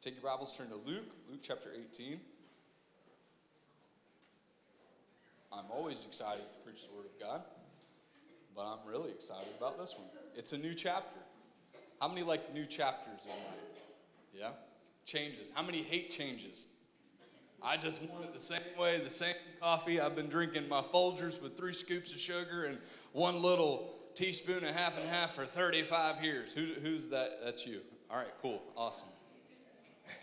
Take your Bibles, turn to Luke, Luke chapter 18. I'm always excited to preach the Word of God, but I'm really excited about this one. It's a new chapter. How many like new chapters in life? Yeah? Changes. How many hate changes? I just want it the same way, the same coffee. I've been drinking my Folgers with three scoops of sugar and one little teaspoon and half and half for 35 years. Who, who's that? That's you. All right, cool, awesome.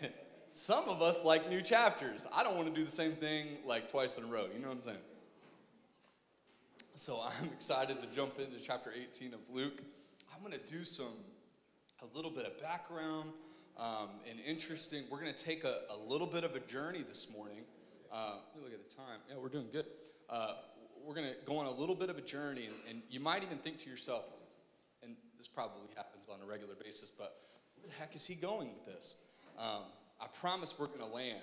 Some of us like new chapters. I don't want to do the same thing like twice in a row. You know what I'm saying? So I'm excited to jump into chapter 18 of Luke. I'm going to do some, a little bit of background um, and interesting. We're going to take a, a, little bit of a journey this morning. Uh, look at the time. Yeah, we're doing good. Uh, we're going to go on a little bit of a journey, and, and you might even think to yourself, and this probably happens on a regular basis, but where the heck is he going with this? Um, I promise we're going to land.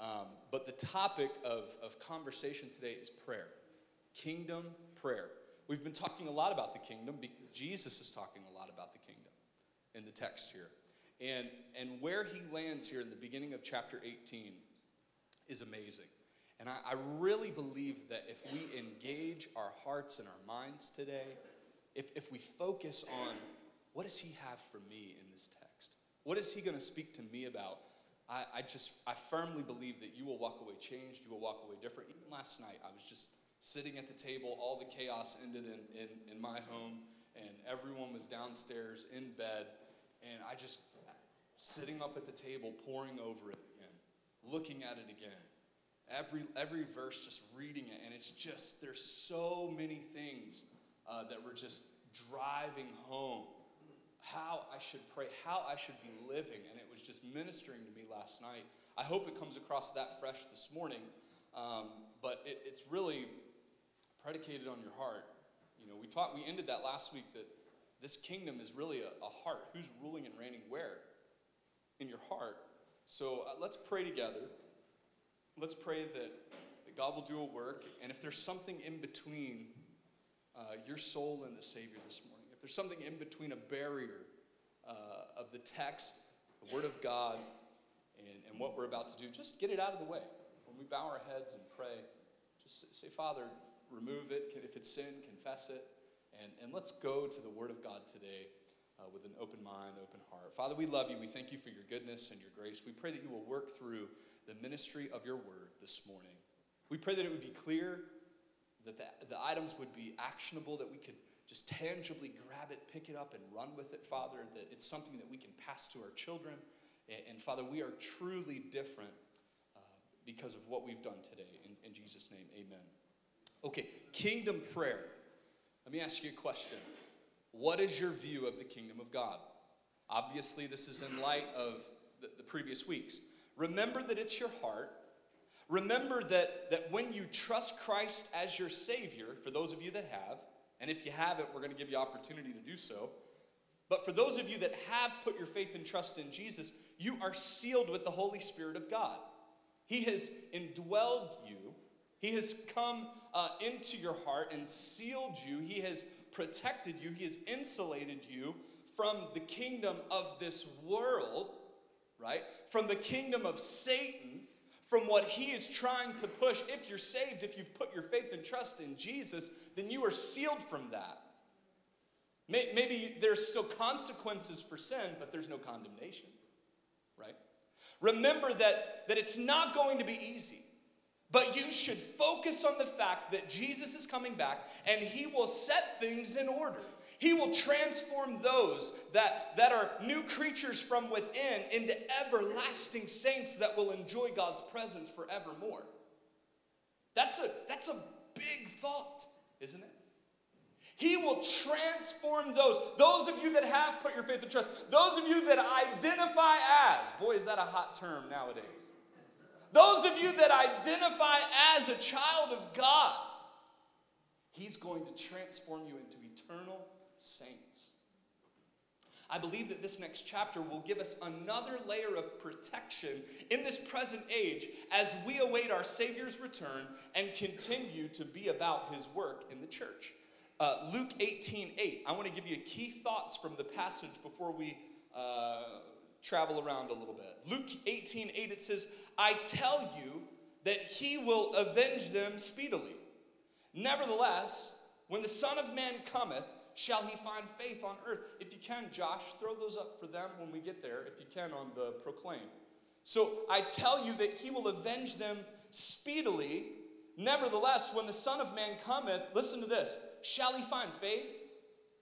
Um, but the topic of, of conversation today is prayer kingdom prayer. We've been talking a lot about the kingdom Jesus is talking a lot about the kingdom in the text here. And, and where he lands here in the beginning of chapter 18 is amazing. And I, I really believe that if we engage our hearts and our minds today, if, if we focus on what does he have for me in this text? What is he going to speak to me about? I, I just, I firmly believe that you will walk away changed, you will walk away different. Even last night, I was just sitting at the table, all the chaos ended in, in, in my home, and everyone was downstairs in bed, and I just sitting up at the table, poring over it again, looking at it again. Every, every verse, just reading it, and it's just, there's so many things uh, that were just driving home how I should pray, how I should be living, and it was just ministering to me last night. I hope it comes across that fresh this morning, um, but it, it's really predicated on your heart. You know, we talked, we ended that last week that this kingdom is really a, a heart. Who's ruling and reigning where? In your heart. So uh, let's pray together. Let's pray that, that God will do a work. And if there's something in between uh, your soul and the Savior this morning, there's something in between a barrier uh, of the text, the Word of God, and, and what we're about to do, just get it out of the way. When we bow our heads and pray, just say, Father, remove it. If it's sin, confess it. And, and let's go to the Word of God today uh, with an open mind, open heart. Father, we love you. We thank you for your goodness and your grace. We pray that you will work through the ministry of your Word this morning. We pray that it would be clear, that the, the items would be actionable, that we could just tangibly grab it, pick it up, and run with it, Father, that it's something that we can pass to our children. And, and Father, we are truly different uh, because of what we've done today. In, in Jesus' name, amen. Okay, kingdom prayer. Let me ask you a question. What is your view of the kingdom of God? Obviously, this is in light of the, the previous weeks. Remember that it's your heart. Remember that, that when you trust Christ as your Savior, for those of you that have, and if you haven't, we're going to give you opportunity to do so. But for those of you that have put your faith and trust in Jesus, you are sealed with the Holy Spirit of God. He has indwelled you, He has come uh, into your heart and sealed you. He has protected you, He has insulated you from the kingdom of this world, right? From the kingdom of Satan, from what he is trying to push. If you're saved, if you've put your faith and trust in Jesus, then you are sealed from that. Maybe there's still consequences for sin, but there's no condemnation, right? Remember that, that it's not going to be easy. But you should focus on the fact that Jesus is coming back and he will set things in order. He will transform those that, that are new creatures from within into everlasting saints that will enjoy God's presence forevermore. That's a, that's a big thought, isn't it? He will transform those. Those of you that have put your faith and trust, those of you that identify as, boy, is that a hot term nowadays those of you that identify as a child of God, He's going to transform you into eternal saints. I believe that this next chapter will give us another layer of protection in this present age as we await our Savior's return and continue to be about His work in the church. Uh, Luke 18 8. I want to give you key thoughts from the passage before we uh, travel around a little bit. Luke 18 8, it says, I tell you that he will avenge them speedily. Nevertheless, when the Son of Man cometh, shall he find faith on earth? If you can, Josh, throw those up for them when we get there, if you can, on the proclaim. So I tell you that he will avenge them speedily. Nevertheless, when the Son of Man cometh, listen to this, shall he find faith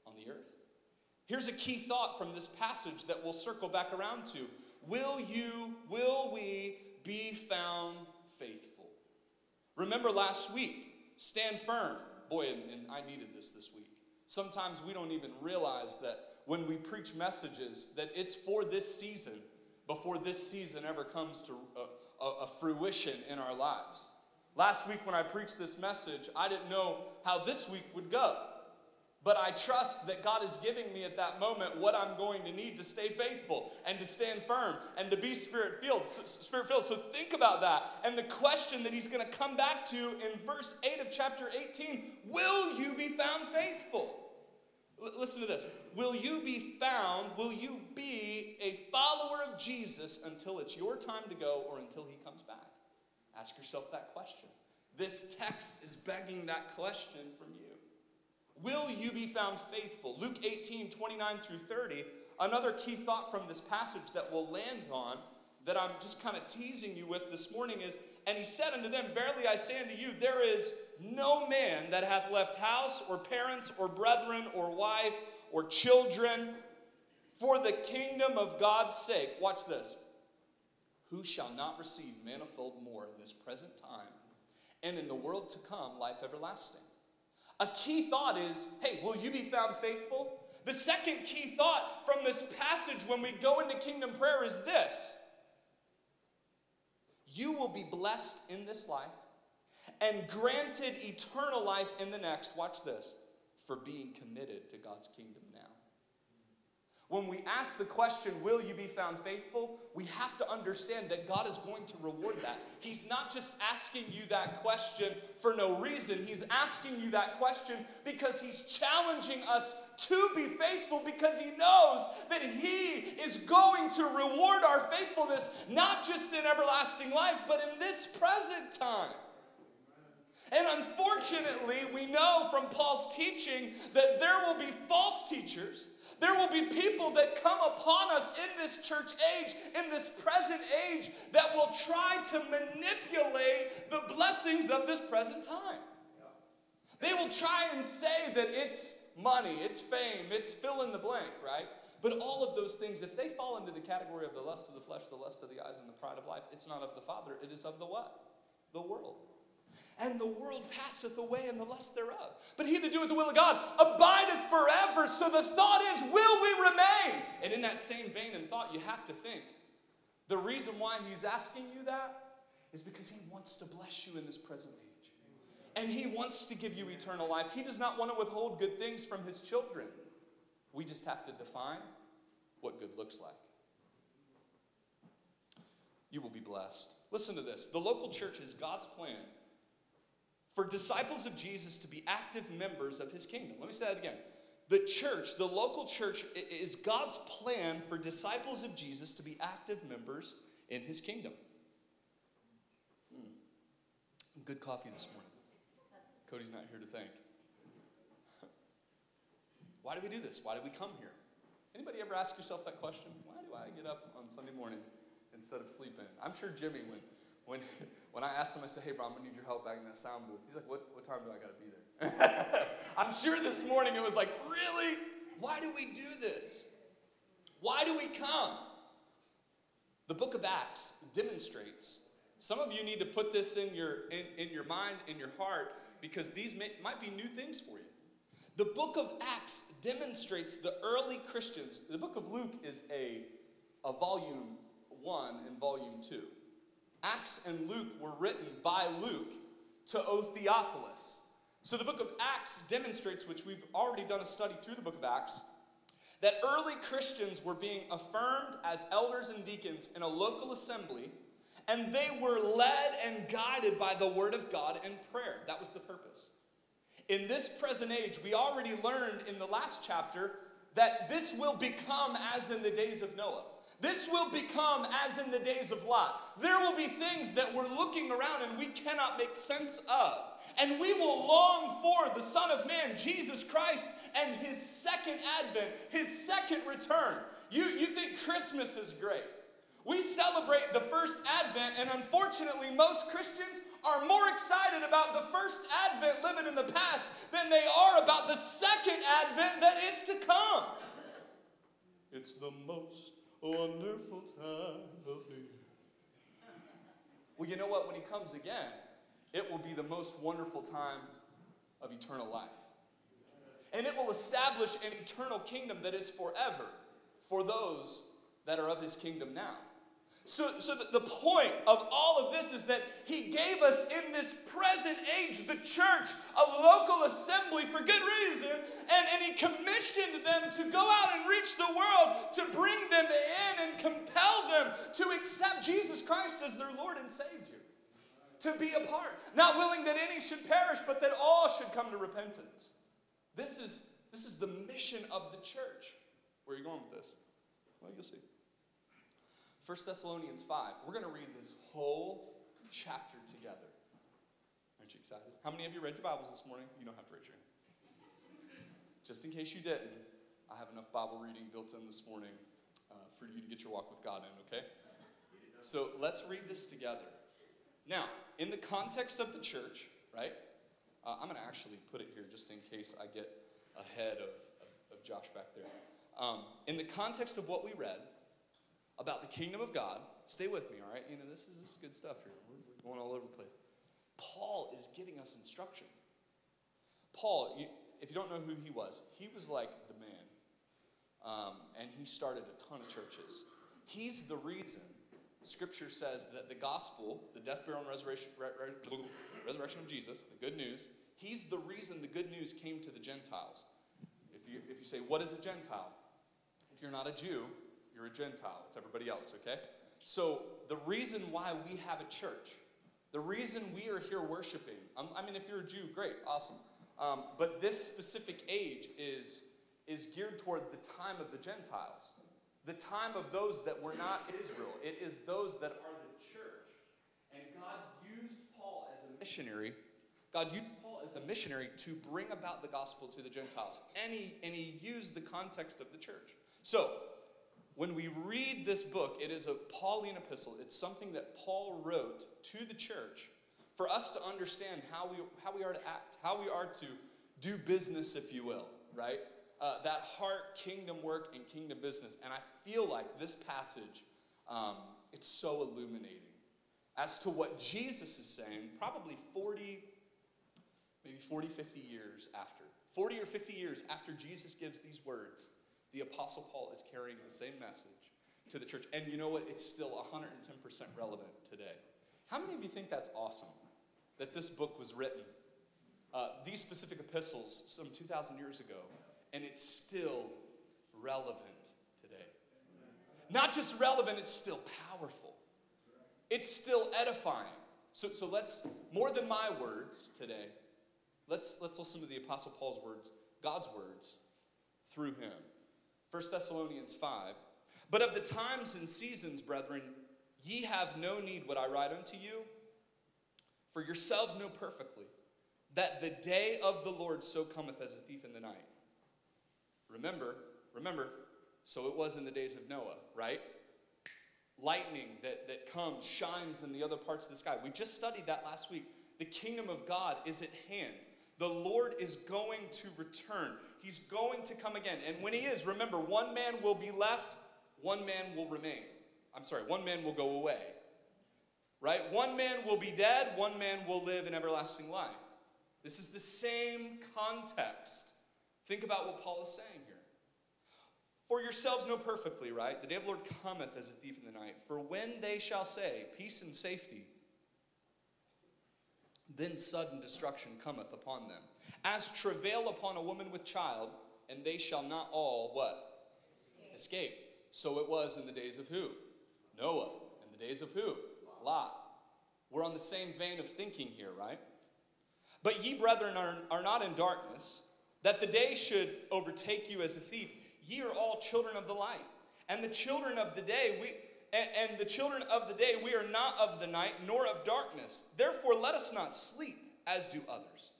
on the earth? Here's a key thought from this passage that we'll circle back around to. Will you, will we be found faithful? Remember last week, stand firm. Boy, and, and I needed this this week. Sometimes we don't even realize that when we preach messages that it's for this season before this season ever comes to a, a, a fruition in our lives. Last week when I preached this message, I didn't know how this week would go. But I trust that God is giving me at that moment what I'm going to need to stay faithful and to stand firm and to be spirit filled. Spirit filled. So think about that. And the question that he's going to come back to in verse 8 of chapter 18 Will you be found faithful? L- listen to this. Will you be found, will you be a follower of Jesus until it's your time to go or until he comes back? Ask yourself that question. This text is begging that question from you. Will you be found faithful? Luke 18, 29 through 30. Another key thought from this passage that we'll land on that I'm just kind of teasing you with this morning is, and he said unto them, Verily I say unto you, there is no man that hath left house or parents or brethren or wife or children for the kingdom of God's sake. Watch this. Who shall not receive manifold more in this present time and in the world to come life everlasting? A key thought is hey, will you be found faithful? The second key thought from this passage when we go into kingdom prayer is this you will be blessed in this life and granted eternal life in the next. Watch this for being committed to God's kingdom. When we ask the question, Will you be found faithful? we have to understand that God is going to reward that. He's not just asking you that question for no reason, He's asking you that question because He's challenging us to be faithful because He knows that He is going to reward our faithfulness, not just in everlasting life, but in this present time. And unfortunately, we know from Paul's teaching that there will be false teachers there will be people that come upon us in this church age, in this present age, that will try to manipulate the blessings of this present time. They will try and say that it's money, it's fame, it's fill in the blank, right? But all of those things, if they fall into the category of the lust of the flesh, the lust of the eyes, and the pride of life, it's not of the Father, it is of the what? The world and the world passeth away and the lust thereof. But he that doeth the will of God abideth forever. So the thought is, will we remain? And in that same vein and thought, you have to think the reason why he's asking you that is because he wants to bless you in this present age. And he wants to give you eternal life. He does not want to withhold good things from his children. We just have to define what good looks like. You will be blessed. Listen to this the local church is God's plan for disciples of Jesus to be active members of his kingdom. Let me say that again. The church, the local church, is God's plan for disciples of Jesus to be active members in his kingdom. Mm. Good coffee this morning. Cody's not here to thank. Why do we do this? Why do we come here? Anybody ever ask yourself that question? Why do I get up on Sunday morning instead of sleeping? I'm sure Jimmy, when when, when I asked him, I said, hey, bro, I'm going to need your help back in that sound booth. He's like, what, what time do I got to be there? I'm sure this morning it was like, really? Why do we do this? Why do we come? The book of Acts demonstrates. Some of you need to put this in your, in, in your mind, in your heart, because these may, might be new things for you. The book of Acts demonstrates the early Christians. The book of Luke is a, a volume one and volume two. Acts and Luke were written by Luke to O Theophilus. So the book of Acts demonstrates, which we've already done a study through the book of Acts, that early Christians were being affirmed as elders and deacons in a local assembly, and they were led and guided by the word of God and prayer. That was the purpose. In this present age, we already learned in the last chapter that this will become as in the days of Noah This will become as in the days of Lot. There will be things that we're looking around and we cannot make sense of. And we will long for the Son of Man, Jesus Christ, and his second advent, his second return. You, you think Christmas is great. We celebrate the first advent, and unfortunately, most Christians are more excited about the first advent living in the past than they are about the second advent that is to come. It's the most wonderful time of year. Well, you know what? When he comes again, it will be the most wonderful time of eternal life. And it will establish an eternal kingdom that is forever for those that are of his kingdom now. So, so the point of all of this is that he gave us in this present age the church, a local assembly for good reason, and, and he commissioned them to go out and reach the world, to bring them in and compel them to accept Jesus Christ as their Lord and Savior. To be a part, not willing that any should perish, but that all should come to repentance. This is, this is the mission of the church. Where are you going with this? Well, you'll see. 1 Thessalonians 5. We're going to read this whole chapter together. Aren't you excited? How many of you read your Bibles this morning? You don't have to raise your hand. Just in case you didn't, I have enough Bible reading built in this morning uh, for you to get your walk with God in, okay? So let's read this together. Now, in the context of the church, right? Uh, I'm going to actually put it here just in case I get ahead of, of, of Josh back there. Um, in the context of what we read, about the kingdom of God. Stay with me, all right? You know, this is, this is good stuff here. We're, we're going all over the place. Paul is giving us instruction. Paul, you, if you don't know who he was, he was like the man. Um, and he started a ton of churches. He's the reason Scripture says that the gospel, the death, burial, and resurrection, re, re, resurrection of Jesus, the good news, he's the reason the good news came to the Gentiles. If you, if you say, What is a Gentile? If you're not a Jew, you're a Gentile. It's everybody else, okay? So the reason why we have a church, the reason we are here worshiping, um, I mean, if you're a Jew, great, awesome. Um, but this specific age is, is geared toward the time of the Gentiles, the time of those that were not Israel. It is those that are the church. And God used Paul as a missionary. God used Paul as a missionary to bring about the gospel to the Gentiles. And he, and he used the context of the church. So, when we read this book, it is a Pauline epistle. It's something that Paul wrote to the church for us to understand how we, how we are to act, how we are to do business, if you will, right? Uh, that heart, kingdom work, and kingdom business. And I feel like this passage, um, it's so illuminating as to what Jesus is saying, probably 40, maybe 40, 50 years after. 40 or 50 years after Jesus gives these words the Apostle Paul is carrying the same message to the church. And you know what? It's still 110% relevant today. How many of you think that's awesome that this book was written? Uh, these specific epistles some 2,000 years ago, and it's still relevant today. Not just relevant, it's still powerful. It's still edifying. So, so let's, more than my words today, let's, let's listen to the Apostle Paul's words, God's words, through him. 1 Thessalonians 5. But of the times and seasons, brethren, ye have no need what I write unto you, for yourselves know perfectly that the day of the Lord so cometh as a thief in the night. Remember, remember, so it was in the days of Noah, right? Lightning that, that comes, shines in the other parts of the sky. We just studied that last week. The kingdom of God is at hand. The Lord is going to return. He's going to come again. And when he is, remember, one man will be left, one man will remain. I'm sorry, one man will go away. Right? One man will be dead, one man will live in everlasting life. This is the same context. Think about what Paul is saying here. For yourselves know perfectly, right? The day of the Lord cometh as a thief in the night. For when they shall say, Peace and safety, then sudden destruction cometh upon them. As travail upon a woman with child, and they shall not all what? Escape. Escape. So it was in the days of who? Noah. In the days of who? Lot. We're on the same vein of thinking here, right? But ye, brethren, are, are not in darkness, that the day should overtake you as a thief. Ye are all children of the light, And the children of the day, we and, and the children of the day, we are not of the night nor of darkness. Therefore, let us not sleep as do others,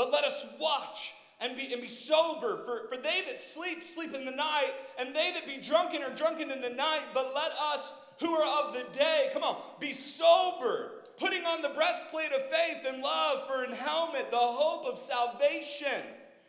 but let us watch and be, and be sober. For, for they that sleep, sleep in the night, and they that be drunken are drunken in the night. But let us who are of the day, come on, be sober, putting on the breastplate of faith and love, for an helmet, the hope of salvation.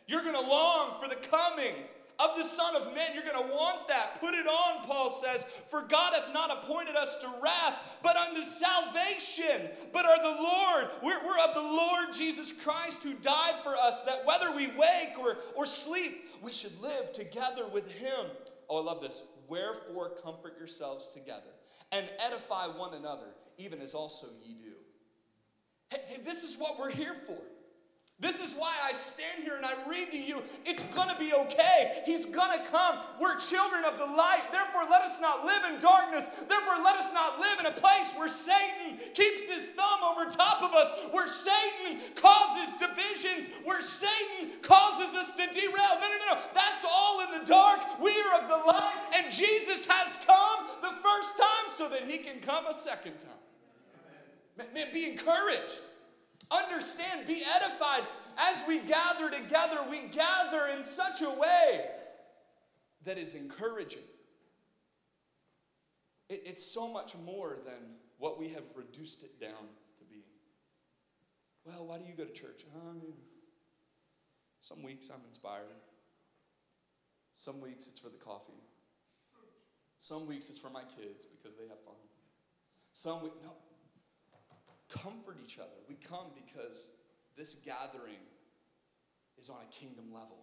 You're going to long for the coming of the Son of Man. You're going to want that. Put it on, Paul says. For God hath not appointed us to wrath, but unto salvation. But are the Lord, we're, we're of the Lord Jesus Christ who died for us, that whether we wake or, or sleep, we should live together with him. Oh, I love this. Wherefore comfort yourselves together and edify one another, even as also ye do. Hey, hey this is what we're here for. This is why I stand here and I read to you. It's gonna be okay. He's gonna come. We're children of the light. Therefore, let us not live in darkness. Therefore, let us not live in a place where Satan keeps his thumb over top of us, where Satan causes divisions, where Satan causes us to derail. No, no, no, no. That's all in the dark. We are of the light, and Jesus has come the first time so that he can come a second time. Man, be encouraged. Understand, be edified. As we gather together, we gather in such a way that is encouraging. It, it's so much more than what we have reduced it down to be. Well, why do you go to church? Some weeks I'm inspired. Some weeks it's for the coffee. Some weeks it's for my kids because they have fun. Some weeks, no, comfort each other. We come because this gathering is on a kingdom level.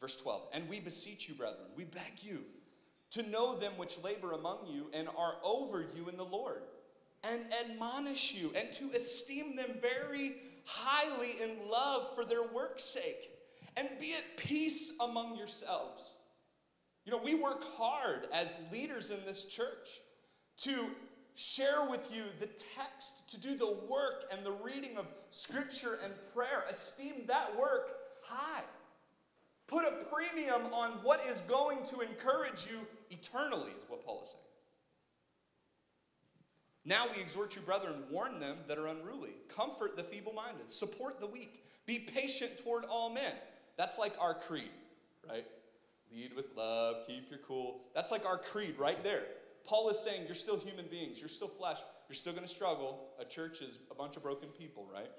Verse 12, and we beseech you, brethren, we beg you to know them which labor among you and are over you in the Lord, and admonish you, and to esteem them very highly in love for their work's sake, and be at peace among yourselves. You know, we work hard as leaders in this church to share with you the text, to do the work and the reading of scripture and prayer. Esteem that work high. Put a premium on what is going to encourage you eternally, is what Paul is saying. Now we exhort you, brethren, warn them that are unruly, comfort the feeble minded, support the weak, be patient toward all men. That's like our creed, right? Lead with love, keep your cool. That's like our creed right there. Paul is saying you're still human beings, you're still flesh, you're still going to struggle. A church is a bunch of broken people, right?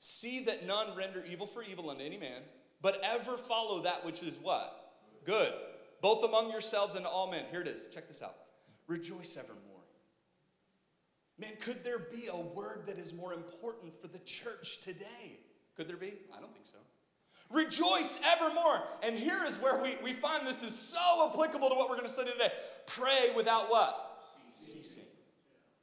See that none render evil for evil unto any man, but ever follow that which is what? Good. Both among yourselves and all men. Here it is. Check this out. Rejoice evermore. Man, could there be a word that is more important for the church today? Could there be? I don't think so. Rejoice evermore. And here is where we, we find this is so applicable to what we're going to study today. Pray without what? Ceasing.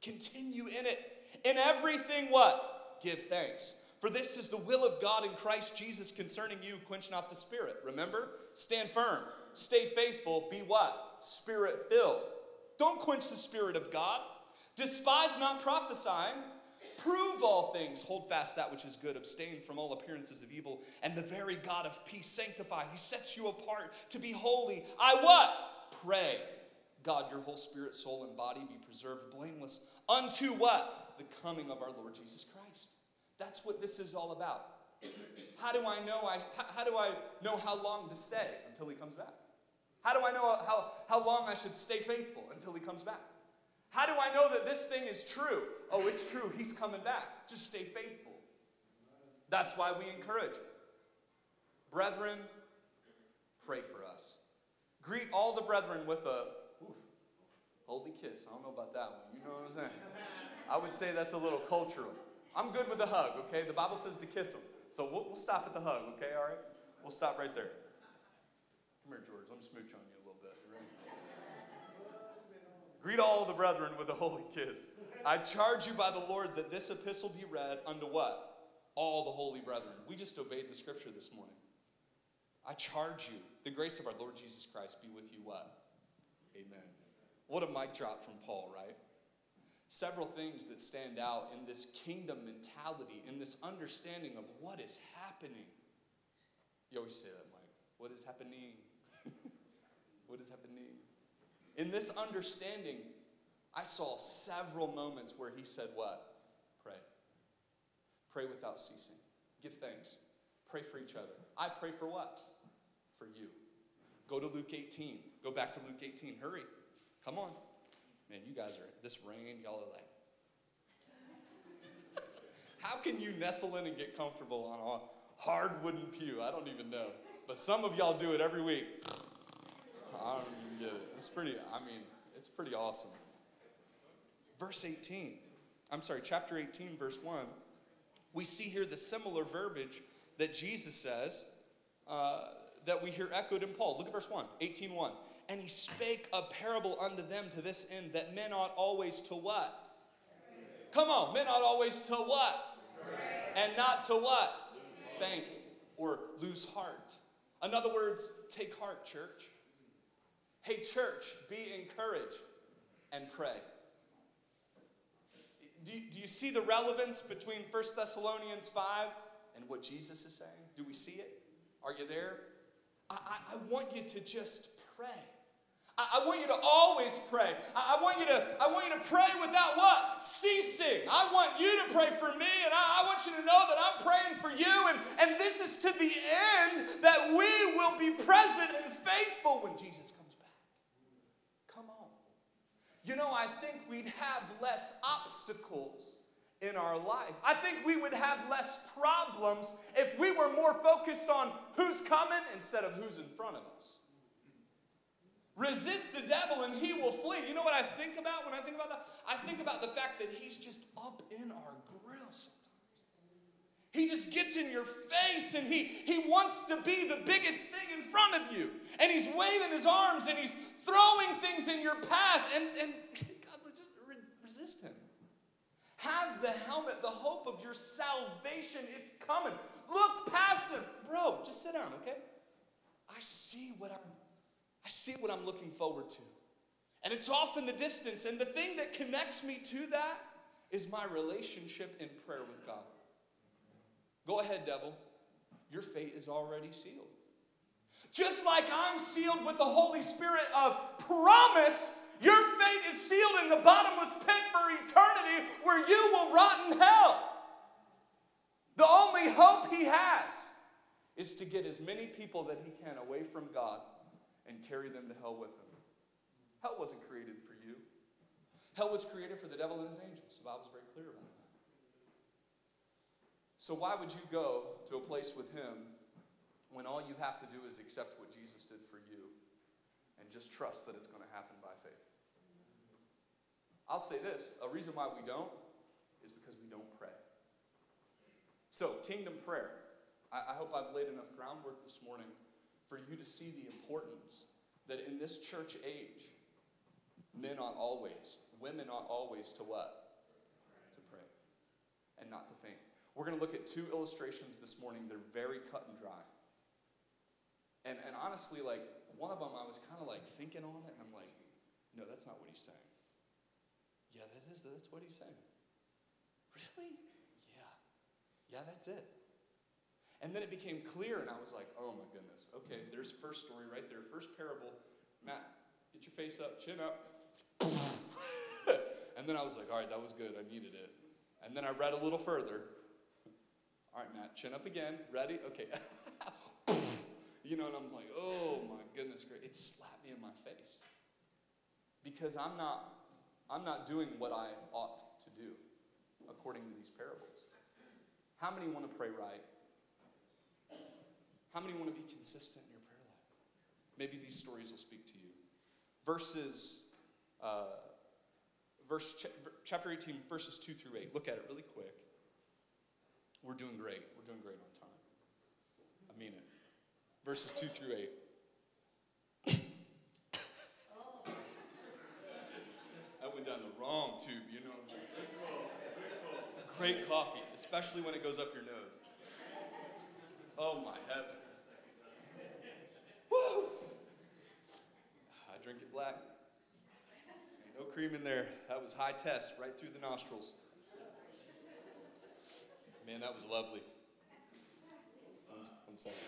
Continue in it. In everything, what? Give thanks. For this is the will of God in Christ Jesus concerning you. Quench not the spirit. Remember? Stand firm. Stay faithful. Be what? Spirit filled. Don't quench the spirit of God. Despise not prophesying Prove all things, hold fast that which is good, abstain from all appearances of evil, and the very God of peace sanctify. He sets you apart to be holy. I what? Pray. God, your whole spirit, soul, and body be preserved blameless unto what? The coming of our Lord Jesus Christ. That's what this is all about. How do I know I how do I know how long to stay until he comes back? How do I know how, how long I should stay faithful until he comes back? How do I know that this thing is true? Oh, it's true. He's coming back. Just stay faithful. That's why we encourage. Brethren, pray for us. Greet all the brethren with a holy kiss. I don't know about that one. You know what I'm saying? I would say that's a little cultural. I'm good with the hug, okay? The Bible says to kiss them. So we'll, we'll stop at the hug, okay? All right? We'll stop right there. Come here, George. Let me smooch on you. A little bit. Greet all the brethren with a holy kiss. I charge you by the Lord that this epistle be read unto what? All the holy brethren. We just obeyed the scripture this morning. I charge you, the grace of our Lord Jesus Christ be with you what? Amen. What a mic drop from Paul, right? Several things that stand out in this kingdom mentality, in this understanding of what is happening. You always say that, Mike. What is happening? What is happening? In this understanding, I saw several moments where he said, What? Pray. Pray without ceasing. Give thanks. Pray for each other. I pray for what? For you. Go to Luke 18. Go back to Luke 18. Hurry. Come on. Man, you guys are, this rain, y'all are like, how can you nestle in and get comfortable on a hard wooden pew? I don't even know. But some of y'all do it every week. I don't even get it. It's pretty, I mean, it's pretty awesome. Verse 18, I'm sorry, chapter 18, verse 1, we see here the similar verbiage that Jesus says uh, that we hear echoed in Paul. Look at verse 1, 18, 1. And he spake a parable unto them to this end that men ought always to what? Come on, men ought always to what? And not to what? Faint or lose heart. In other words, take heart, church. Hey, church, be encouraged and pray. Do you, do you see the relevance between 1 Thessalonians 5 and what Jesus is saying? Do we see it? Are you there? I, I, I want you to just pray. I, I want you to always pray. I, I, want you to, I want you to pray without what? Ceasing. I want you to pray for me, and I, I want you to know that I'm praying for you. And, and this is to the end that we will be present and faithful when Jesus comes back. Come on. You know, I think we'd have less obstacles in our life. I think we would have less problems if we were more focused on who's coming instead of who's in front of us. Resist the devil and he will flee. You know what I think about when I think about that? I think about the fact that he's just up in our grill sometimes. He just gets in your face and he, he wants to be the biggest thing in front of you. And he's waving his arms and he's throwing things in your path. And, and God's like, just re- resist him. Have the helmet, the hope of your salvation. It's coming. Look past him. Bro, just sit down, okay? I see what I'm I see what I'm looking forward to. And it's off in the distance. And the thing that connects me to that is my relationship in prayer with God. Go ahead, devil. Your fate is already sealed. Just like I'm sealed with the Holy Spirit of promise, your fate is sealed in the bottomless pit for eternity where you will rot in hell. The only hope he has is to get as many people that he can away from God and carry them to hell with him. Hell wasn't created for you. Hell was created for the devil and his angels. The Bible's very clear about that. So why would you go to a place with him when all you have to do is accept what Jesus did for you and just trust that it's going to happen by faith? I'll say this a reason why we don't is because we don't pray. So, kingdom prayer. I, I hope I've laid enough groundwork this morning for you to see the importance that in this church age, men ought always, women ought always to what? To pray and not to faint. We're going to look at two illustrations this morning. They're very cut and dry. And, and honestly, like, one of them I was kind of like thinking on it, and I'm like, no, that's not what he's saying. Yeah, that is, that's what he's saying. Really? Yeah. Yeah, that's it. And then it became clear, and I was like, oh my goodness. Okay, there's first story right there. First parable. Matt, get your face up, chin up. and then I was like, all right, that was good. I needed it. And then I read a little further. All right, Matt, chin up again. Ready? Okay. you know, and I'm like, oh my goodness, great. It slapped me in my face. Because I'm not, I'm not doing what I ought to do according to these parables. How many want to pray right? How many want to be consistent in your prayer life? Maybe these stories will speak to you. Verses, uh, verse ch- chapter 18, verses 2 through 8. Look at it really quick. We're doing great. We're doing great on time. I mean it. Verses 2 through 8. I went down the wrong tube, you know. Great coffee, especially when it goes up your nose. Oh my heavens. Woo! I drink it black. No cream in there. That was high test, right through the nostrils. Man, that was lovely. One, one second.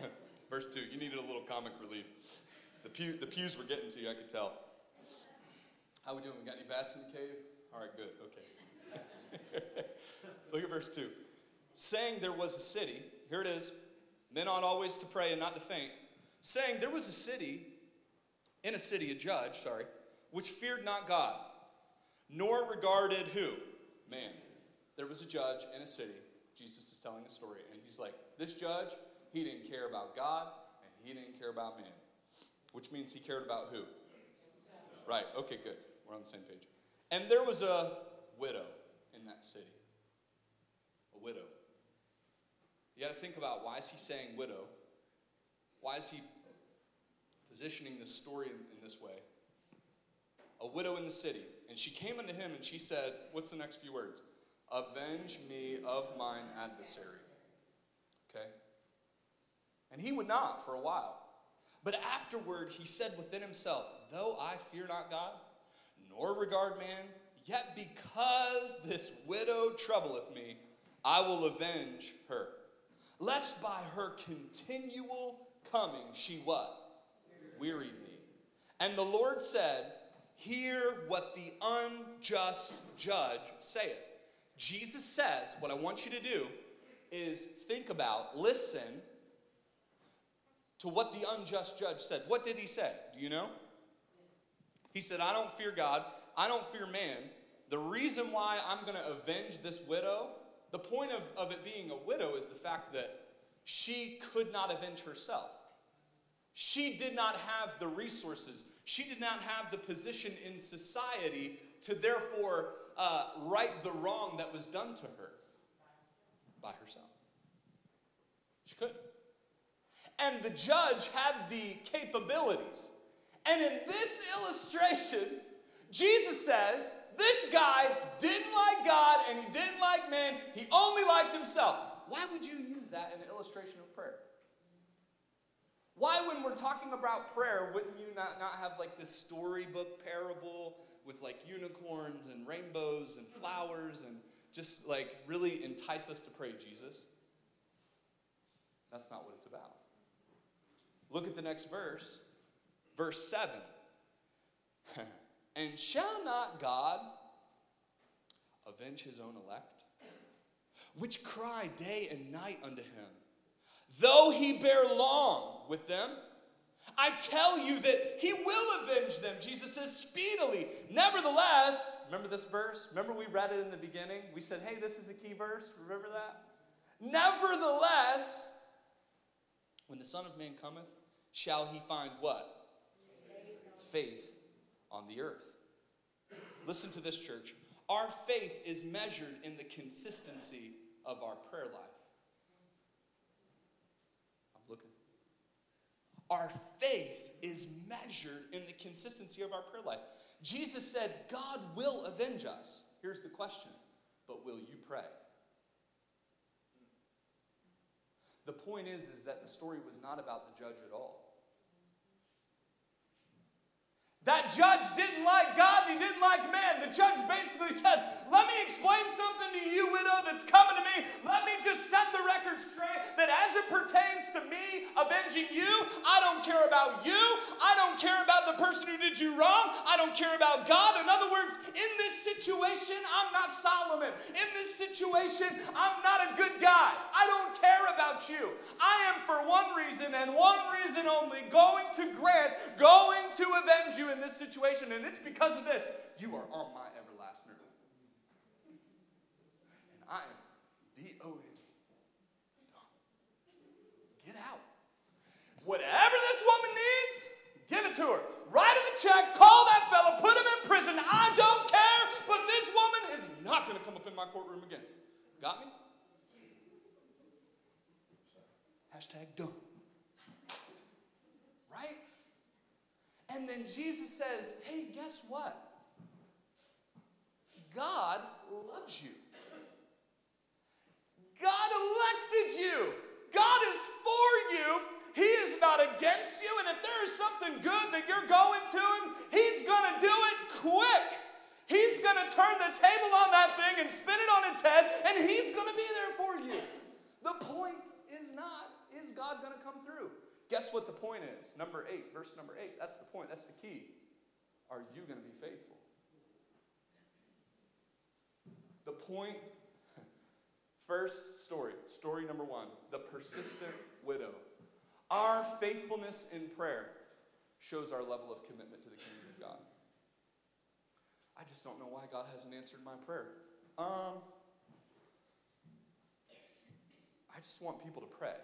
Verse 2, you needed a little comic relief. The, pew, the pews were getting to you, I could tell. How we doing? We got any bats in the cave? All right, good. Okay. Look at verse 2. Saying there was a city, here it is, men ought always to pray and not to faint. Saying there was a city, in a city, a judge, sorry, which feared not God, nor regarded who? Man. There was a judge in a city. Jesus is telling a story, and he's like, This judge, he didn't care about God, and he didn't care about man. Which means he cared about who? Right, okay, good. We're on the same page. And there was a widow in that city. A widow. You got to think about why is he saying widow? Why is he positioning this story in, in this way? A widow in the city. And she came unto him and she said, What's the next few words? Avenge me of mine adversary. Okay? And he would not for a while. But afterward he said within himself, Though I fear not God, nor regard man, yet because this widow troubleth me, I will avenge her. Lest by her continual coming she what? Weary me. And the Lord said, Hear what the unjust judge saith. Jesus says, What I want you to do is think about, listen to what the unjust judge said. What did he say? Do you know? He said, I don't fear God, I don't fear man. The reason why I'm going to avenge this widow, the point of, of it being a widow is the fact that she could not avenge herself. She did not have the resources, she did not have the position in society to therefore uh, right the wrong that was done to her by herself. She couldn't. And the judge had the capabilities. And in this illustration, Jesus says, this guy didn't like God and he didn't like man, he only liked himself. Why would you use that in an illustration? Why, when we're talking about prayer, wouldn't you not, not have like this storybook parable with like unicorns and rainbows and flowers and just like really entice us to pray, Jesus? That's not what it's about. Look at the next verse, verse 7. and shall not God avenge his own elect, which cry day and night unto him? Though he bear long with them, I tell you that he will avenge them. Jesus says, speedily. Nevertheless, remember this verse? Remember we read it in the beginning? We said, hey, this is a key verse. Remember that? Nevertheless, when the Son of Man cometh, shall he find what? Faith on the earth. Listen to this, church. Our faith is measured in the consistency of our prayer life. Our faith is measured in the consistency of our prayer life. Jesus said, God will avenge us. Here's the question, but will you pray? The point is, is that the story was not about the judge at all. That judge didn't like God, and he didn't like man. The judge basically said, Let me explain something to you, widow, that's coming to me. Let me just set the record straight that as it pertains to me avenging you, I don't care about you. I don't care about the person who did you wrong. I don't care about God. In other words, in this situation, I'm not Solomon. In this situation, I'm not a good guy. I don't care about you. I am, for one reason and one reason only, going to grant, going to avenge you in this situation, and it's because of this. You are on my everlasting earth. And I am D-O-N. Get out. Whatever this woman needs, give it to her. Write her the check, call that fellow, put him in prison. I don't care, but this woman is not going to come up in my courtroom again. Got me? Hashtag done. Right? And then Jesus says, hey, guess what? God loves you. God elected you. God is for you. He is not against you. And if there is something good that you're going to Him, He's going to do it quick. He's going to turn the table on that thing and spin it on its head, and He's going to be there for you. The point is not, is God going to come through? Guess what the point is? Number eight, verse number eight. That's the point. That's the key. Are you going to be faithful? The point, first story, story number one the persistent widow. Our faithfulness in prayer shows our level of commitment to the kingdom of God. I just don't know why God hasn't answered my prayer. Um, I just want people to pray.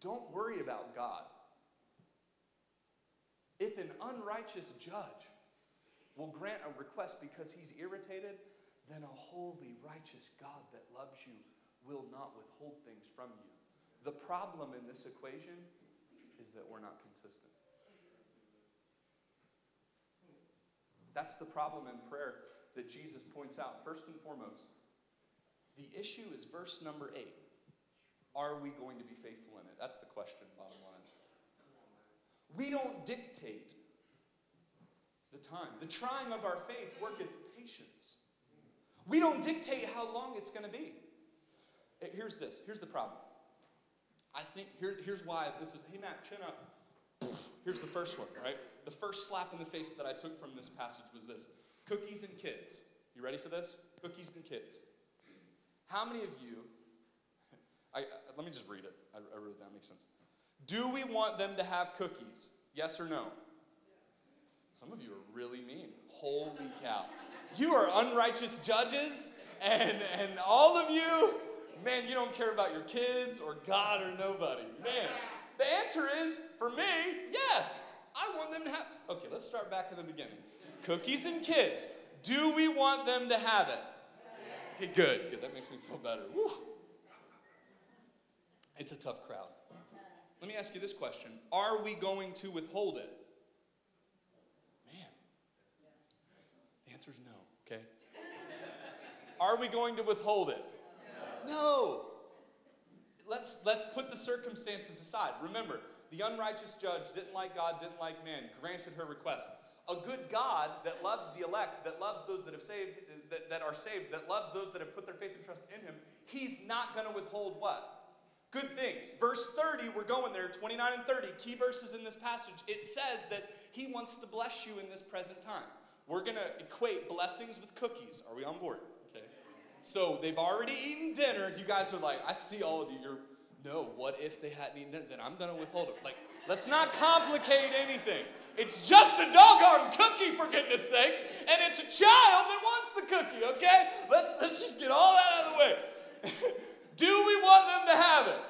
Don't worry about God. If an unrighteous judge will grant a request because he's irritated, then a holy, righteous God that loves you will not withhold things from you. The problem in this equation is that we're not consistent. That's the problem in prayer that Jesus points out. First and foremost, the issue is verse number eight. Are we going to be faithful in it? That's the question, bottom line. We don't dictate the time. The trying of our faith worketh patience. We don't dictate how long it's going to be. Eh, here's this. Here's the problem. I think here, here's why this is. Hey Matt, chin up. Here's the first one, right? The first slap in the face that I took from this passage was this: cookies and kids. You ready for this? Cookies and kids. How many of you? I, let me just read it. I, I wrote it down. Makes sense. Do we want them to have cookies? Yes or no? Some of you are really mean. Holy cow. You are unrighteous judges, and, and all of you, man, you don't care about your kids or God or nobody. Man, the answer is for me, yes. I want them to have. Okay, let's start back in the beginning. Cookies and kids. Do we want them to have it? Okay, good. Good. That makes me feel better. Woo. It's a tough crowd. Let me ask you this question Are we going to withhold it? Man. The answer is no, okay? Are we going to withhold it? No. Let's, let's put the circumstances aside. Remember, the unrighteous judge didn't like God, didn't like man, granted her request. A good God that loves the elect, that loves those that have saved, that, that are saved, that loves those that have put their faith and trust in him, he's not going to withhold what? Good things. Verse 30, we're going there, 29 and 30, key verses in this passage. It says that he wants to bless you in this present time. We're going to equate blessings with cookies. Are we on board? Okay. So they've already eaten dinner. You guys are like, I see all of you. You're, no, what if they hadn't eaten dinner? Then I'm going to withhold it. Like, let's not complicate anything. It's just a doggone cookie, for goodness sakes, and it's a child that wants the cookie, okay? Let's, let's just get all that out of the way. Do we want them to have it?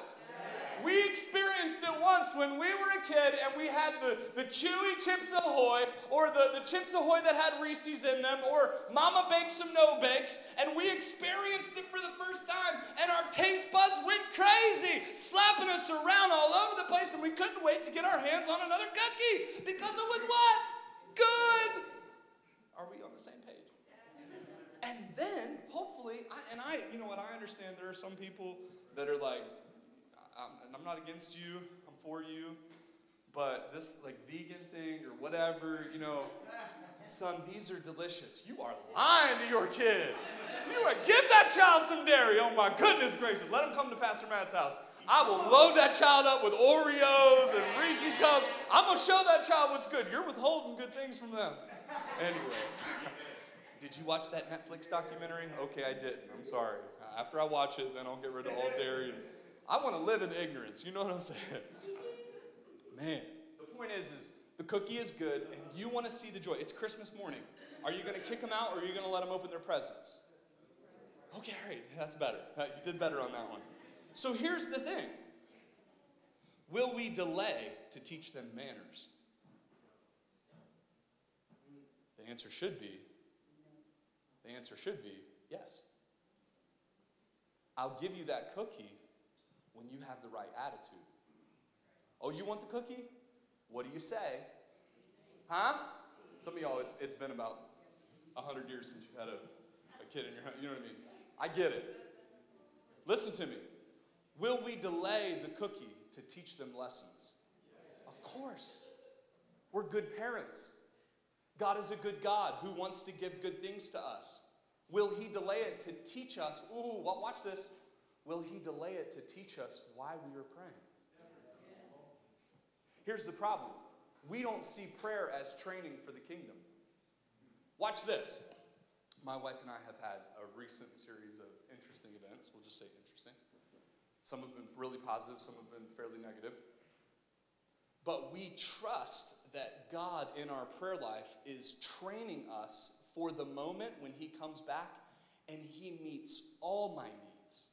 We experienced it once when we were a kid and we had the, the chewy Chips Ahoy or the, the Chips Ahoy that had Reese's in them or Mama baked some no bakes and we experienced it for the first time and our taste buds went crazy, slapping us around all over the place and we couldn't wait to get our hands on another cookie because it was what? Good. Are we on the same? And then, hopefully, I, and I, you know what, I understand there are some people that are like, I'm, I'm not against you, I'm for you, but this like vegan thing or whatever, you know, son, these are delicious. You are lying to your kid. You are, give that child some dairy. Oh my goodness gracious. Let him come to Pastor Matt's house. I will load that child up with Oreos and Reese cups. I'm going to show that child what's good. You're withholding good things from them. Anyway. Did you watch that Netflix documentary? Okay, I didn't. I'm sorry. After I watch it, then I'll get rid of all dairy. I want to live in ignorance. You know what I'm saying? Man, the point is, is the cookie is good, and you want to see the joy. It's Christmas morning. Are you going to kick them out, or are you going to let them open their presents? Okay, all right, that's better. Uh, you did better on that one. So here's the thing. Will we delay to teach them manners? The answer should be the answer should be yes. I'll give you that cookie when you have the right attitude. Oh, you want the cookie? What do you say? Huh? Some of y'all, it's, it's been about 100 years since you've had a, a kid in your house. You know what I mean? I get it. Listen to me. Will we delay the cookie to teach them lessons? Of course. We're good parents. God is a good God who wants to give good things to us. Will He delay it to teach us? Ooh, watch this. Will He delay it to teach us why we are praying? Here's the problem we don't see prayer as training for the kingdom. Watch this. My wife and I have had a recent series of interesting events. We'll just say interesting. Some have been really positive, some have been fairly negative. But we trust that God in our prayer life is training us for the moment when He comes back and He meets all my needs.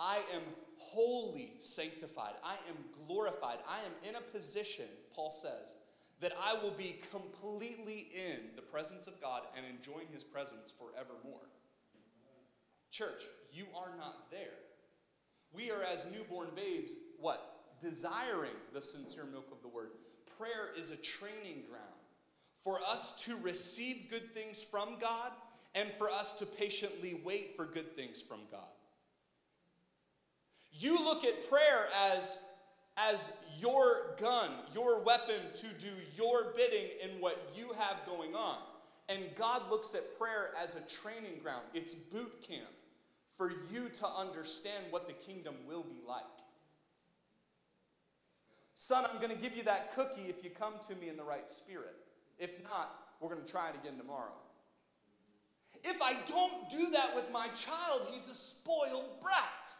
I am wholly sanctified. I am glorified. I am in a position, Paul says, that I will be completely in the presence of God and enjoying His presence forevermore. Church, you are not there. We are as newborn babes, what? Desiring the sincere milk of the word. Prayer is a training ground for us to receive good things from God and for us to patiently wait for good things from God. You look at prayer as, as your gun, your weapon to do your bidding in what you have going on. And God looks at prayer as a training ground, it's boot camp for you to understand what the kingdom will be like. Son, I'm going to give you that cookie if you come to me in the right spirit. If not, we're going to try it again tomorrow. If I don't do that with my child, he's a spoiled brat.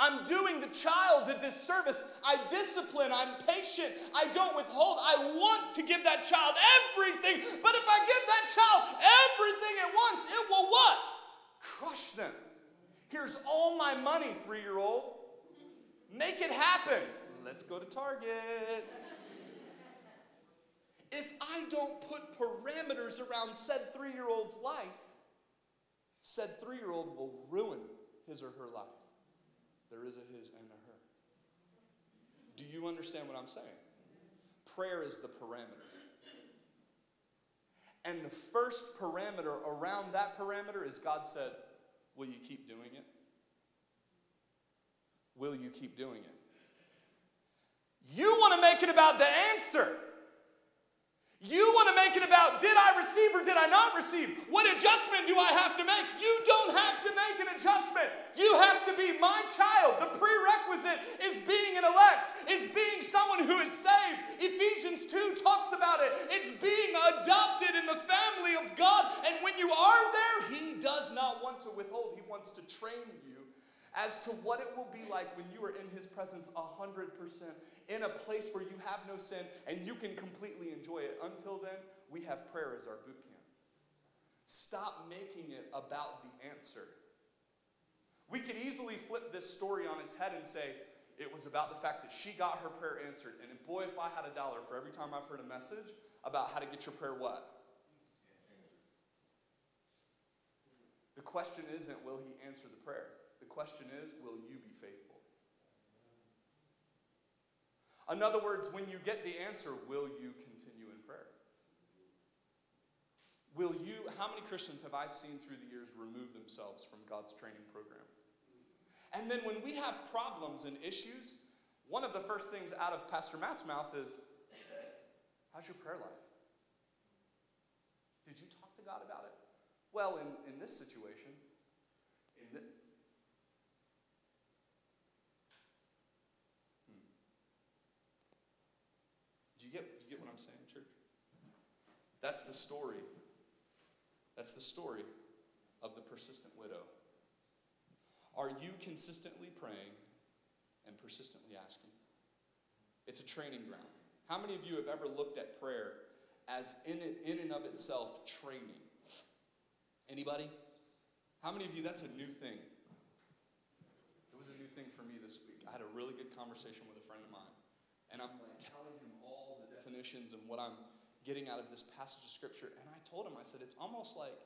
I'm doing the child a disservice. I discipline, I'm patient, I don't withhold. I want to give that child everything, but if I give that child everything at once, it will what? Crush them. Here's all my money, three year old. Make it happen. Let's go to Target. If I don't put parameters around said three year old's life, said three year old will ruin his or her life. There is a his and a her. Do you understand what I'm saying? Prayer is the parameter. And the first parameter around that parameter is God said, Will you keep doing it? Will you keep doing it? You want to make it about the answer. You want to make it about did I receive or did I not receive? What adjustment do I have to make? You don't have to make an adjustment. You have to be my child. The prerequisite is being an elect, is being someone who is saved. Ephesians 2 talks about it. It's being adopted in the family of God. And when you are there, He does not want to withhold, He wants to train you as to what it will be like when you are in His presence 100% in a place where you have no sin and you can completely enjoy it. Until then, we have prayer as our boot camp. Stop making it about the answer. We could easily flip this story on its head and say, it was about the fact that she got her prayer answered. And boy, if I had a dollar for every time I've heard a message about how to get your prayer what? The question isn't, will he answer the prayer? Question is, will you be faithful? In other words, when you get the answer, will you continue in prayer? Will you, how many Christians have I seen through the years remove themselves from God's training program? And then when we have problems and issues, one of the first things out of Pastor Matt's mouth is, How's your prayer life? Did you talk to God about it? Well, in, in this situation, in the, I'm saying, church? That's the story. That's the story of the persistent widow. Are you consistently praying and persistently asking? It's a training ground. How many of you have ever looked at prayer as in, it, in and of itself training? Anybody? How many of you, that's a new thing? It was a new thing for me this week. I had a really good conversation with a friend of mine, and I'm him and what I'm getting out of this passage of scripture. And I told him, I said, it's almost like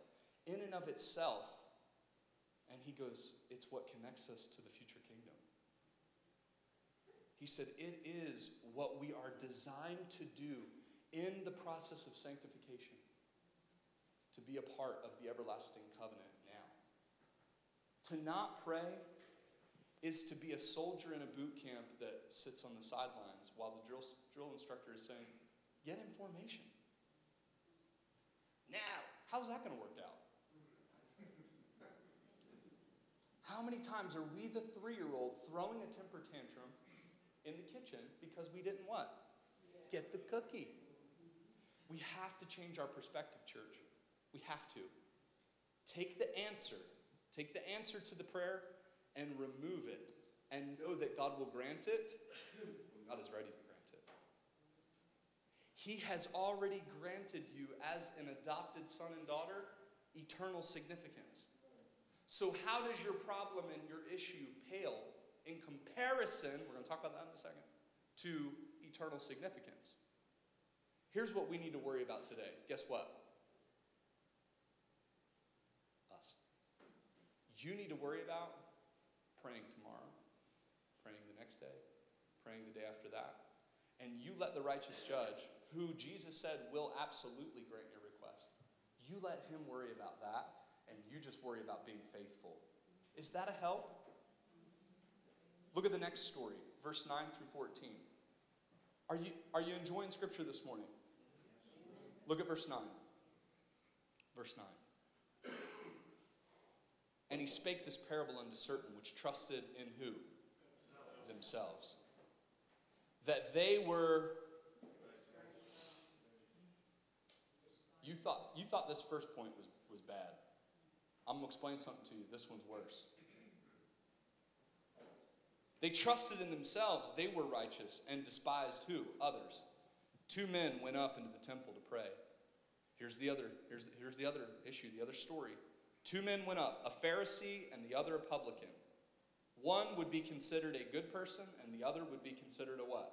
in and of itself. And he goes, it's what connects us to the future kingdom. He said, it is what we are designed to do in the process of sanctification to be a part of the everlasting covenant now. To not pray is to be a soldier in a boot camp that sits on the sidelines while the drill, drill instructor is saying, Get in formation. Now, how's that going to work out? How many times are we the three year old throwing a temper tantrum in the kitchen because we didn't what? Get the cookie. We have to change our perspective, church. We have to. Take the answer, take the answer to the prayer and remove it and know that God will grant it God is ready. He has already granted you, as an adopted son and daughter, eternal significance. So, how does your problem and your issue pale in comparison? We're going to talk about that in a second to eternal significance. Here's what we need to worry about today. Guess what? Us. You need to worry about praying tomorrow, praying the next day, praying the day after that. And you let the righteous judge, who Jesus said will absolutely grant your request, you let him worry about that, and you just worry about being faithful. Is that a help? Look at the next story, verse 9 through 14. Are you, are you enjoying scripture this morning? Look at verse 9. Verse 9. And he spake this parable unto certain which trusted in who? Themselves. That they were. You thought, you thought this first point was, was bad. I'm going to explain something to you. This one's worse. They trusted in themselves, they were righteous, and despised who? Others. Two men went up into the temple to pray. Here's the other, here's, here's the other issue, the other story. Two men went up, a Pharisee and the other a publican. One would be considered a good person, and the other would be considered a what?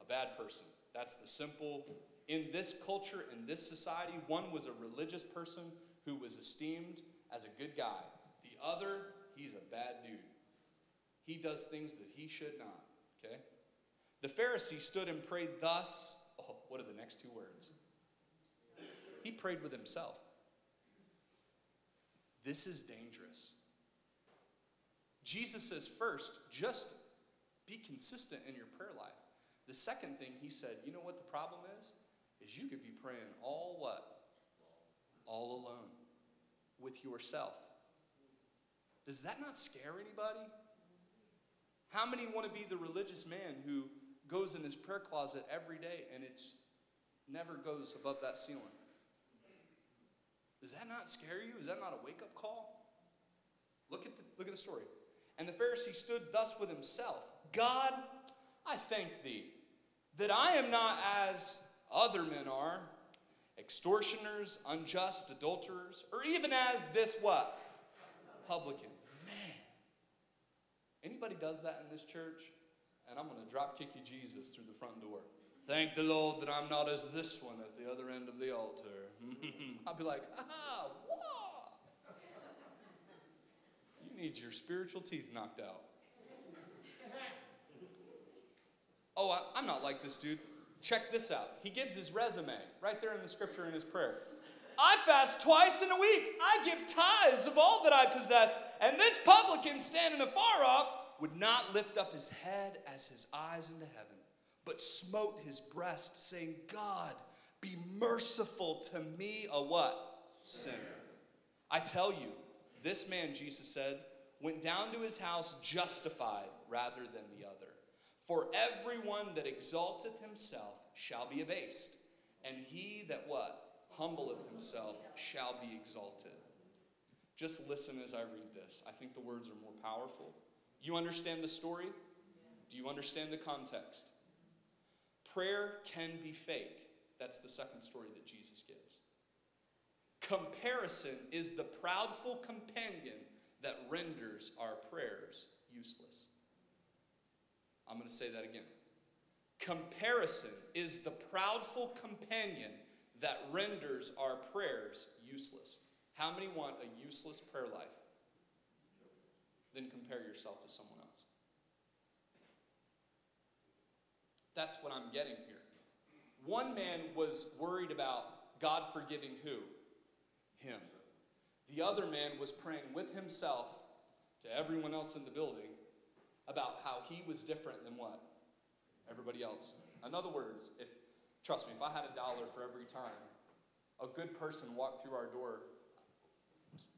A bad person. That's the simple. In this culture, in this society, one was a religious person who was esteemed as a good guy. The other, he's a bad dude. He does things that he should not. Okay? The Pharisee stood and prayed thus. Oh, what are the next two words? He prayed with himself. This is dangerous. Jesus says, first, just be consistent in your prayer life. The second thing he said, you know what the problem is? Is you could be praying all what? All alone with yourself. Does that not scare anybody? How many want to be the religious man who goes in his prayer closet every day and it's never goes above that ceiling? Does that not scare you? Is that not a wake up call? Look at the, look at the story. And the Pharisee stood thus with himself God, I thank thee that I am not as other men are, extortioners, unjust, adulterers, or even as this what? Publican. Man. Anybody does that in this church? And I'm going to drop kick you Jesus through the front door. Thank the Lord that I'm not as this one at the other end of the altar. I'll be like, ah, whoa. You need your spiritual teeth knocked out. Oh, I, I'm not like this dude. Check this out. He gives his resume right there in the scripture in his prayer. I fast twice in a week. I give tithes of all that I possess. And this publican standing afar off would not lift up his head as his eyes into heaven, but smote his breast, saying, God, be merciful to me, a what? Sinner. I tell you, this man, Jesus said, went down to his house justified rather than the. For everyone that exalteth himself shall be abased, and he that what? Humbleth himself shall be exalted. Just listen as I read this. I think the words are more powerful. You understand the story? Do you understand the context? Prayer can be fake. That's the second story that Jesus gives. Comparison is the proudful companion that renders our prayers useless. I'm going to say that again. Comparison is the proudful companion that renders our prayers useless. How many want a useless prayer life? Then compare yourself to someone else. That's what I'm getting here. One man was worried about God forgiving who? Him. The other man was praying with himself to everyone else in the building about how he was different than what? Everybody else. In other words, if trust me, if I had a dollar for every time a good person walked through our door,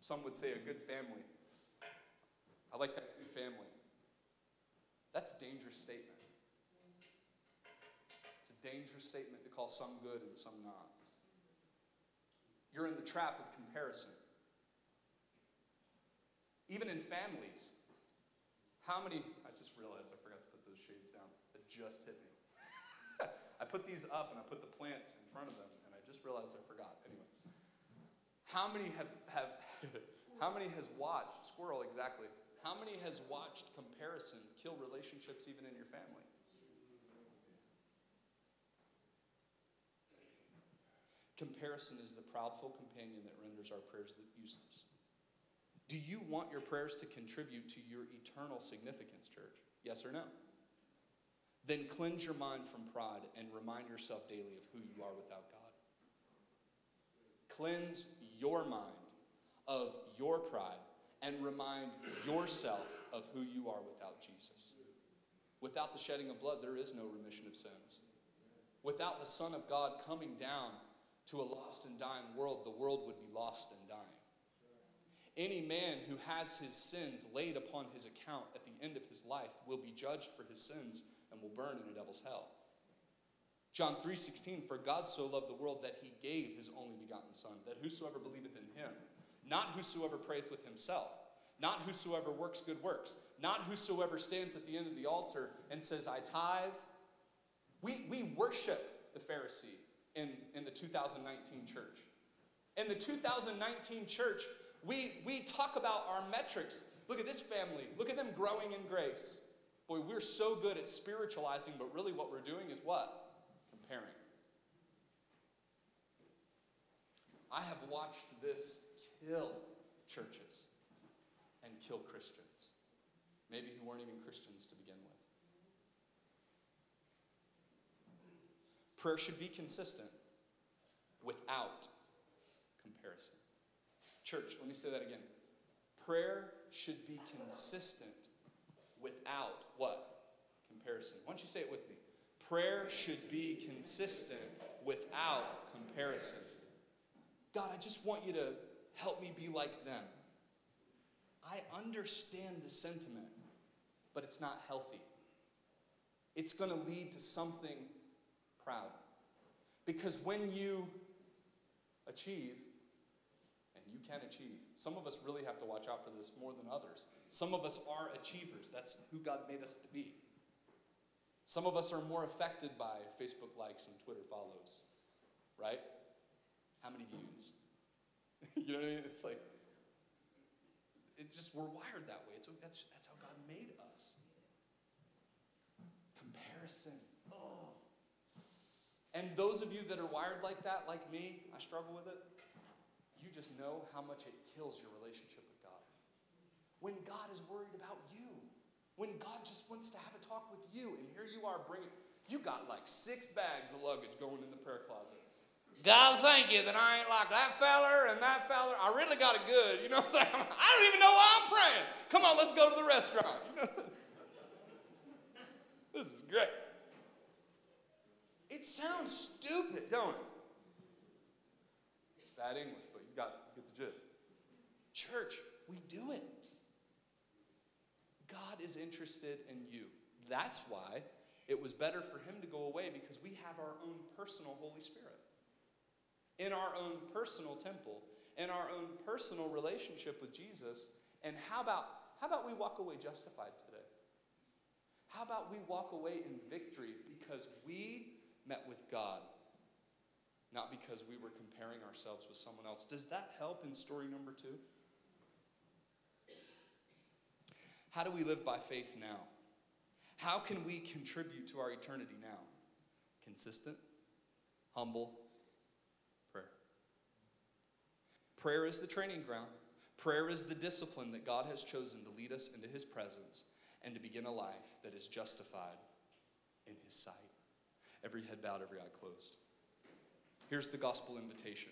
some would say a good family. I like that good family. That's a dangerous statement. It's a dangerous statement to call some good and some not. You're in the trap of comparison. Even in families, how many, I just realized I forgot to put those shades down. It just hit me. I put these up and I put the plants in front of them, and I just realized I forgot. Anyway, how many have, have how many has watched, squirrel exactly, how many has watched comparison kill relationships even in your family? Comparison is the proudful companion that renders our prayers useless. Do you want your prayers to contribute to your eternal significance, church? Yes or no? Then cleanse your mind from pride and remind yourself daily of who you are without God. Cleanse your mind of your pride and remind yourself of who you are without Jesus. Without the shedding of blood, there is no remission of sins. Without the Son of God coming down to a lost and dying world, the world would be lost and dying. Any man who has his sins laid upon his account at the end of his life will be judged for his sins and will burn in a devil's hell. John 3:16 For God so loved the world that he gave his only begotten son that whosoever believeth in him not whosoever prayeth with himself not whosoever works good works not whosoever stands at the end of the altar and says I tithe we, we worship the Pharisee in, in the 2019 church. In the 2019 church, we, we talk about our metrics. Look at this family. Look at them growing in grace. Boy, we're so good at spiritualizing, but really what we're doing is what? Comparing. I have watched this kill churches and kill Christians. Maybe who weren't even Christians to begin with. Prayer should be consistent without comparison. Church, let me say that again. Prayer should be consistent without what? Comparison. Why don't you say it with me? Prayer should be consistent without comparison. God, I just want you to help me be like them. I understand the sentiment, but it's not healthy. It's going to lead to something proud. Because when you achieve, you can achieve, some of us really have to watch out for this more than others. Some of us are achievers. That's who God made us to be. Some of us are more affected by Facebook likes and Twitter follows, right? How many views? you know what I mean? It's like, it just, we're wired that way. It's, that's, that's how God made us. Comparison. Oh. And those of you that are wired like that, like me, I struggle with it, you just know how much it kills your relationship with God. When God is worried about you, when God just wants to have a talk with you, and here you are bringing, you got like six bags of luggage going in the prayer closet. God, thank you that I ain't like that feller and that feller. I really got it good. You know what I'm saying? I don't even know why I'm praying. Come on, let's go to the restaurant. You know? this is great. It sounds stupid, don't it? It's bad English, Church, we do it. God is interested in you. That's why it was better for him to go away because we have our own personal Holy Spirit. In our own personal temple, in our own personal relationship with Jesus. And how about how about we walk away justified today? How about we walk away in victory because we met with God, not because we were comparing ourselves with someone else. Does that help in story number two? How do we live by faith now? How can we contribute to our eternity now? Consistent, humble prayer. Prayer is the training ground. Prayer is the discipline that God has chosen to lead us into His presence and to begin a life that is justified in His sight every head bowed, every eye closed. Here's the gospel invitation